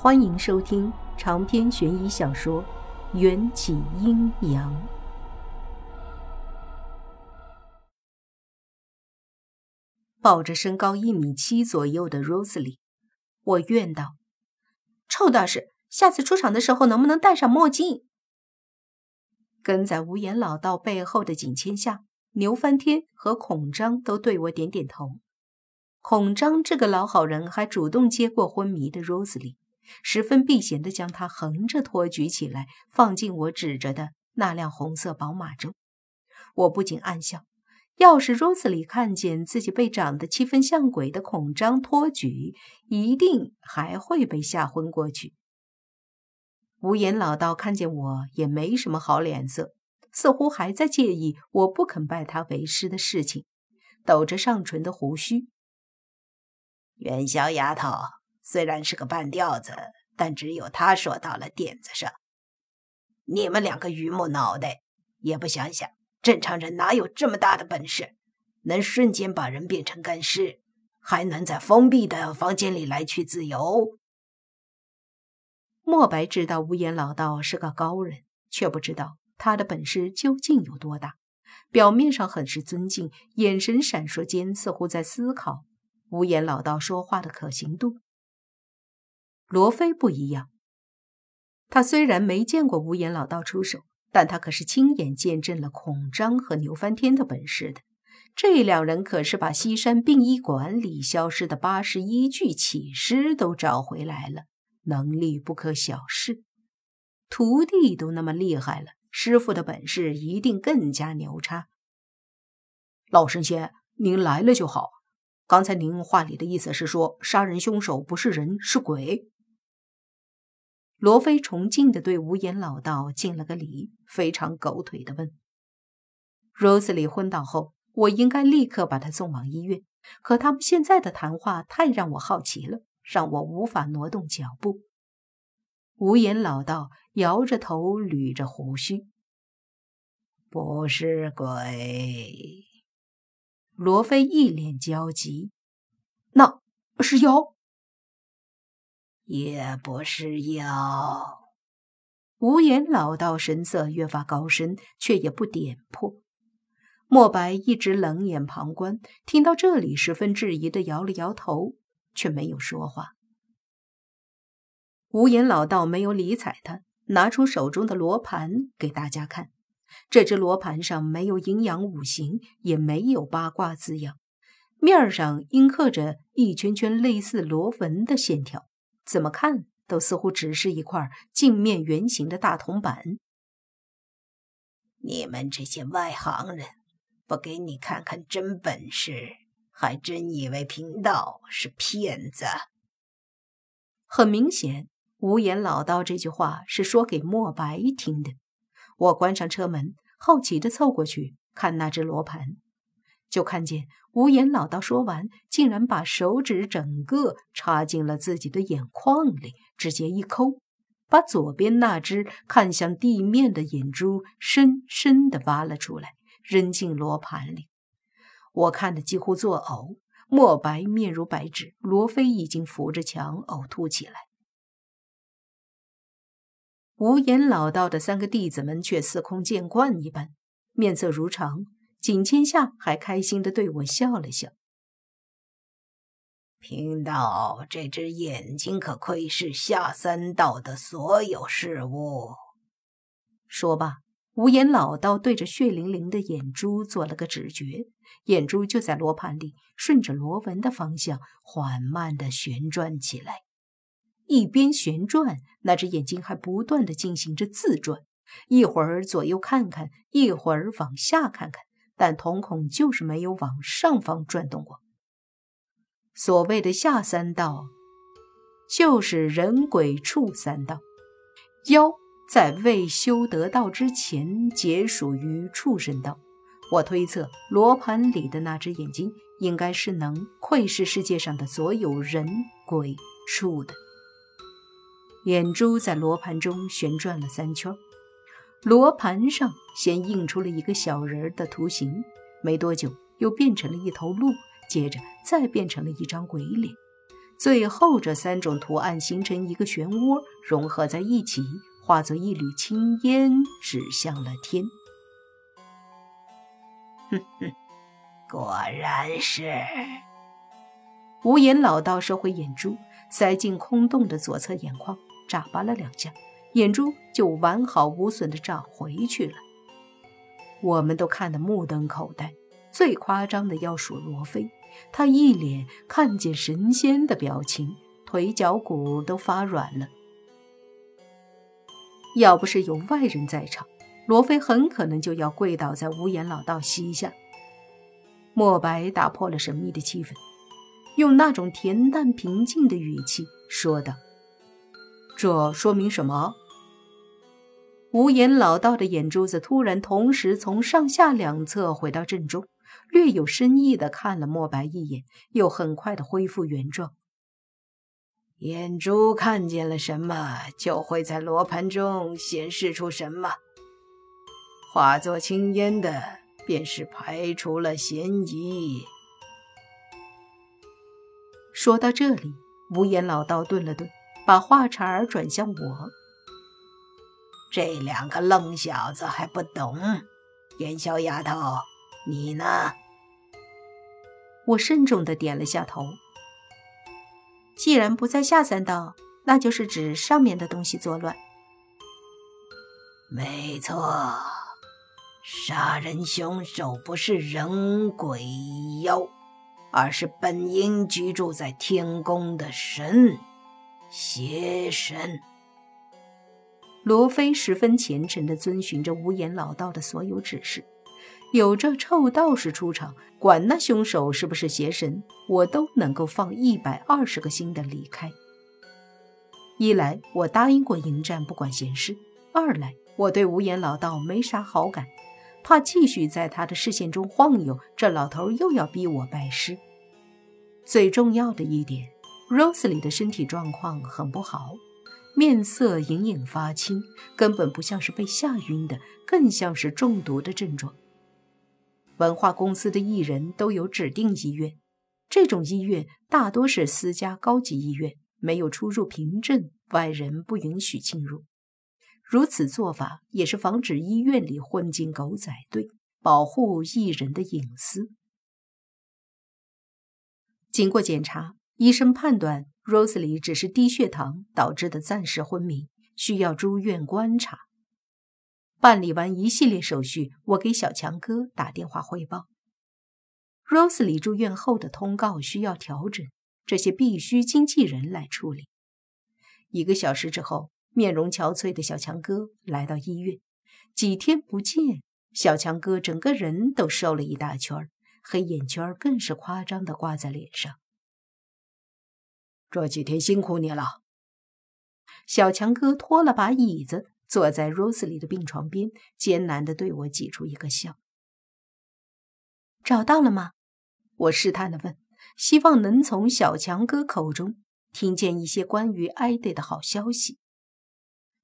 欢迎收听长篇悬疑小说《缘起阴阳》。抱着身高一米七左右的 Rosely，我怨道：“臭道士，下次出场的时候能不能戴上墨镜？”跟在无言老道背后的景千夏、牛翻天和孔章都对我点点头。孔章这个老好人还主动接过昏迷的 Rosely。十分避嫌地将他横着托举起来，放进我指着的那辆红色宝马中。我不禁暗笑：要是 Rose 里看见自己被长得七分像鬼的孔章托举，一定还会被吓昏过去。无言老道看见我也没什么好脸色，似乎还在介意我不肯拜他为师的事情，抖着上唇的胡须：“元宵丫头。”虽然是个半吊子，但只有他说到了点子上。你们两个榆木脑袋，也不想想，正常人哪有这么大的本事，能瞬间把人变成干尸，还能在封闭的房间里来去自由？莫白知道无言老道是个高人，却不知道他的本事究竟有多大。表面上很是尊敬，眼神闪烁间似乎在思考无言老道说话的可行度。罗非不一样，他虽然没见过无言老道出手，但他可是亲眼见证了孔章和牛翻天的本事的。这两人可是把西山殡仪馆里消失的八十一具起尸都找回来了，能力不可小视。徒弟都那么厉害了，师傅的本事一定更加牛叉。老神仙，您来了就好。刚才您话里的意思是说，杀人凶手不是人，是鬼？罗非崇敬的对无言老道敬了个礼，非常狗腿的问：“Rosely 昏倒后，我应该立刻把他送往医院，可他们现在的谈话太让我好奇了，让我无法挪动脚步。”无言老道摇着头，捋着胡须：“不是鬼。”罗非一脸焦急：“那是妖？”也不是妖。无言老道神色越发高深，却也不点破。莫白一直冷眼旁观，听到这里，十分质疑的摇了摇头，却没有说话。无言老道没有理睬他，拿出手中的罗盘给大家看。这只罗盘上没有阴阳五行，也没有八卦字样，面上印刻着一圈圈类似螺纹的线条。怎么看都似乎只是一块镜面圆形的大铜板。你们这些外行人，不给你看看真本事，还真以为贫道是骗子。很明显，无言老道这句话是说给莫白听的。我关上车门，好奇地凑过去看那只罗盘。就看见无言老道说完，竟然把手指整个插进了自己的眼眶里，直接一抠，把左边那只看向地面的眼珠深深地挖了出来，扔进罗盘里。我看得几乎作呕，墨白面如白纸，罗非已经扶着墙呕吐起来。无言老道的三个弟子们却司空见惯一般，面色如常。景千夏还开心地对我笑了笑。贫道这只眼睛可窥视下三道的所有事物。说罢，无言老道对着血淋淋的眼珠做了个指诀，眼珠就在罗盘里顺着螺纹的方向缓慢地旋转起来。一边旋转，那只眼睛还不断地进行着自转，一会儿左右看看，一会儿往下看看。但瞳孔就是没有往上方转动过。所谓的下三道，就是人鬼畜三道。妖在未修得道之前，皆属于畜生道。我推测，罗盘里的那只眼睛，应该是能窥视世界上的所有人鬼畜的。眼珠在罗盘中旋转了三圈。罗盘上先印出了一个小人的图形，没多久又变成了一头鹿，接着再变成了一张鬼脸。最后这三种图案形成一个漩涡，融合在一起，化作一缕青烟，指向了天。哼哼，果然是。无言老道收回眼珠，塞进空洞的左侧眼眶，眨巴了两下，眼珠就完好无损的长回去了。我们都看得目瞪口呆。最夸张的要数罗非，他一脸看见神仙的表情，腿脚骨都发软了。要不是有外人在场，罗非很可能就要跪倒在无言老道膝下。莫白打破了神秘的气氛，用那种恬淡平静的语气说道：“这说明什么？”无言老道的眼珠子突然同时从上下两侧回到正中。略有深意的看了墨白一眼，又很快的恢复原状。眼珠看见了什么，就会在罗盘中显示出什么。化作青烟的，便是排除了嫌疑。说到这里，无言老道顿了顿，把话茬儿转向我：“这两个愣小子还不懂，元宵丫头。”你呢？我慎重的点了下头。既然不在下三道，那就是指上面的东西作乱。没错，杀人凶手不是人鬼妖，而是本应居住在天宫的神邪神。罗非十分虔诚地遵循着无言老道的所有指示。有这臭道士出场，管那凶手是不是邪神，我都能够放一百二十个心的离开。一来我答应过迎战不管闲事，二来我对无言老道没啥好感，怕继续在他的视线中晃悠，这老头又要逼我拜师。最重要的一点，Rose 里的身体状况很不好，面色隐隐发青，根本不像是被吓晕的，更像是中毒的症状。文化公司的艺人都有指定医院，这种医院大多是私家高级医院，没有出入凭证，外人不允许进入。如此做法也是防止医院里混进狗仔队，保护艺人的隐私。经过检查，医生判断 Rose 里只是低血糖导致的暂时昏迷，需要住院观察。办理完一系列手续，我给小强哥打电话汇报：Rose 里住院后的通告需要调整，这些必须经纪人来处理。一个小时之后，面容憔悴的小强哥来到医院。几天不见，小强哥整个人都瘦了一大圈，黑眼圈更是夸张的挂在脸上。这几天辛苦你了。小强哥拖了把椅子。坐在 Rose 里的病床边，艰难地对我挤出一个笑。找到了吗？我试探地问，希望能从小强哥口中听见一些关于艾德的好消息。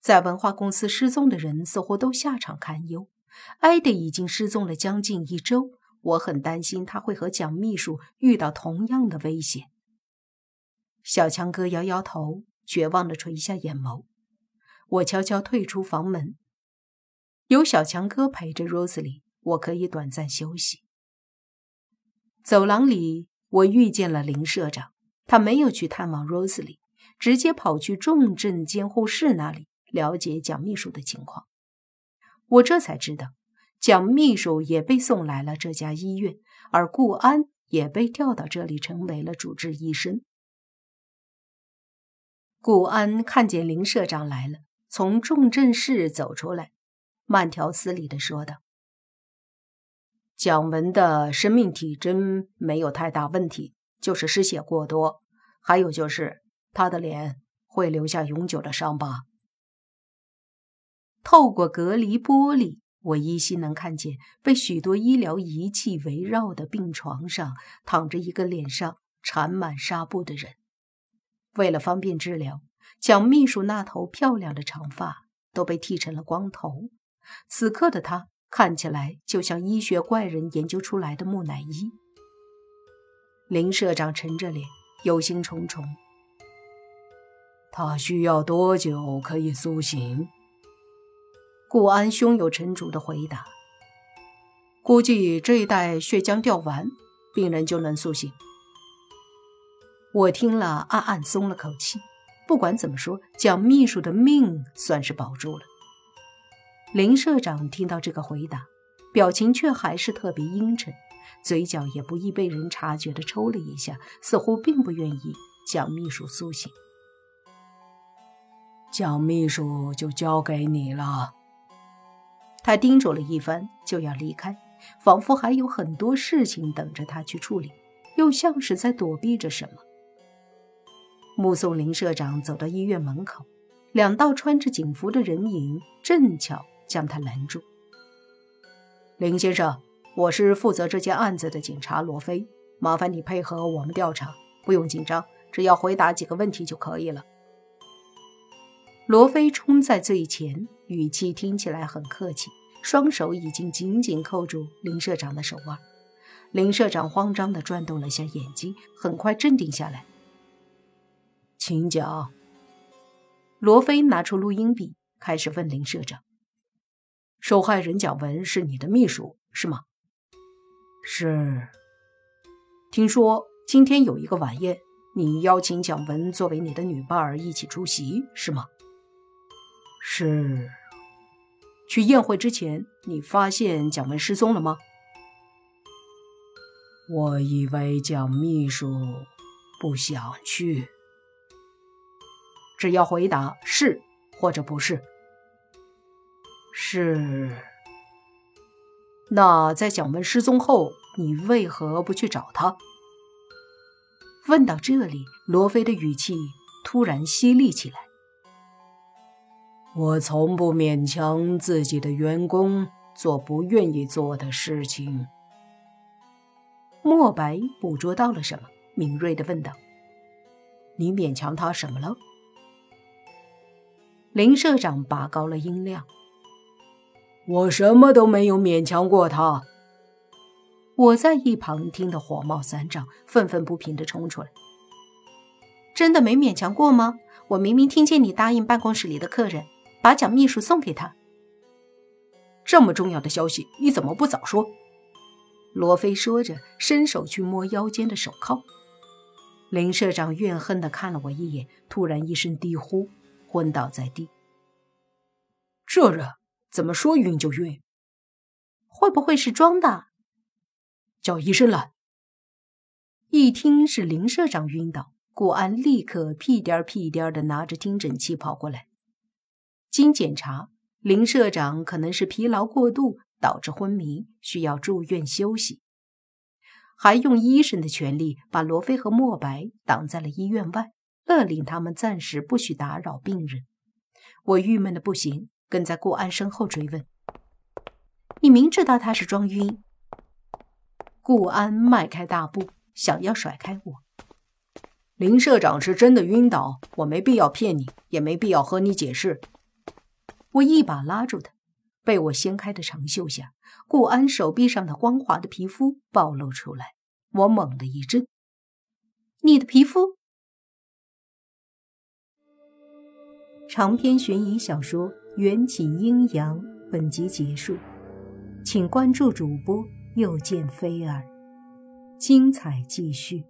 在文化公司失踪的人似乎都下场堪忧，艾德已经失踪了将近一周，我很担心他会和蒋秘书遇到同样的危险。小强哥摇摇头，绝望地垂下眼眸。我悄悄退出房门，有小强哥陪着 Rosely，，我可以短暂休息。走廊里，我遇见了林社长，他没有去探望 Rosely，，直接跑去重症监护室那里了解蒋秘书的情况。我这才知道，蒋秘书也被送来了这家医院，而顾安也被调到这里成为了主治医生。顾安看见林社长来了。从重症室走出来，慢条斯理地说道：“蒋文的生命体征没有太大问题，就是失血过多，还有就是他的脸会留下永久的伤疤。”透过隔离玻璃，我依稀能看见被许多医疗仪器围绕的病床上躺着一个脸上缠满纱布的人。为了方便治疗。蒋秘书那头漂亮的长发都被剃成了光头，此刻的他看起来就像医学怪人研究出来的木乃伊。林社长沉着脸，忧心忡忡。他需要多久可以苏醒？顾安胸有成竹的回答：“估计这一袋血浆掉完，病人就能苏醒。”我听了，暗暗松了口气。不管怎么说，蒋秘书的命算是保住了。林社长听到这个回答，表情却还是特别阴沉，嘴角也不易被人察觉的抽了一下，似乎并不愿意蒋秘书苏醒。蒋秘书就交给你了。他叮嘱了一番，就要离开，仿佛还有很多事情等着他去处理，又像是在躲避着什么。目送林社长走到医院门口，两道穿着警服的人影正巧将他拦住。林先生，我是负责这件案子的警察罗飞，麻烦你配合我们调查，不用紧张，只要回答几个问题就可以了。罗飞冲在最前，语气听起来很客气，双手已经紧紧扣住林社长的手腕。林社长慌张地转动了下眼睛，很快镇定下来。请讲。罗非拿出录音笔，开始问林社长：“受害人蒋文是你的秘书是吗？”“是。”“听说今天有一个晚宴，你邀请蒋文作为你的女伴儿一起出席是吗？”“是。”“去宴会之前，你发现蒋文失踪了吗？”“我以为蒋秘书不想去。”只要回答是或者不是。是。那在蒋文失踪后，你为何不去找他？问到这里，罗非的语气突然犀利起来。我从不勉强自己的员工做不愿意做的事情。莫白捕捉到了什么，敏锐地问道：“你勉强他什么了？”林社长拔高了音量：“我什么都没有勉强过他。”我在一旁听得火冒三丈，愤愤不平地冲出来：“真的没勉强过吗？我明明听见你答应办公室里的客人，把蒋秘书送给他。这么重要的消息，你怎么不早说？”罗非说着，伸手去摸腰间的手铐。林社长怨恨地看了我一眼，突然一声低呼。昏倒在地。这人怎么说晕就晕？会不会是装的？叫医生来。一听是林社长晕倒，顾安立刻屁颠儿屁颠儿的拿着听诊器跑过来。经检查，林社长可能是疲劳过度导致昏迷，需要住院休息。还用医生的权利把罗非和莫白挡在了医院外。勒令他们暂时不许打扰病人。我郁闷的不行，跟在顾安身后追问：“你明知道他是装晕？”顾安迈开大步，想要甩开我。林社长是真的晕倒，我没必要骗你，也没必要和你解释。我一把拉住他，被我掀开的长袖下，顾安手臂上的光滑的皮肤暴露出来。我猛地一震：“你的皮肤？”长篇悬疑小说《缘起阴阳》本集结束，请关注主播，又见菲儿，精彩继续。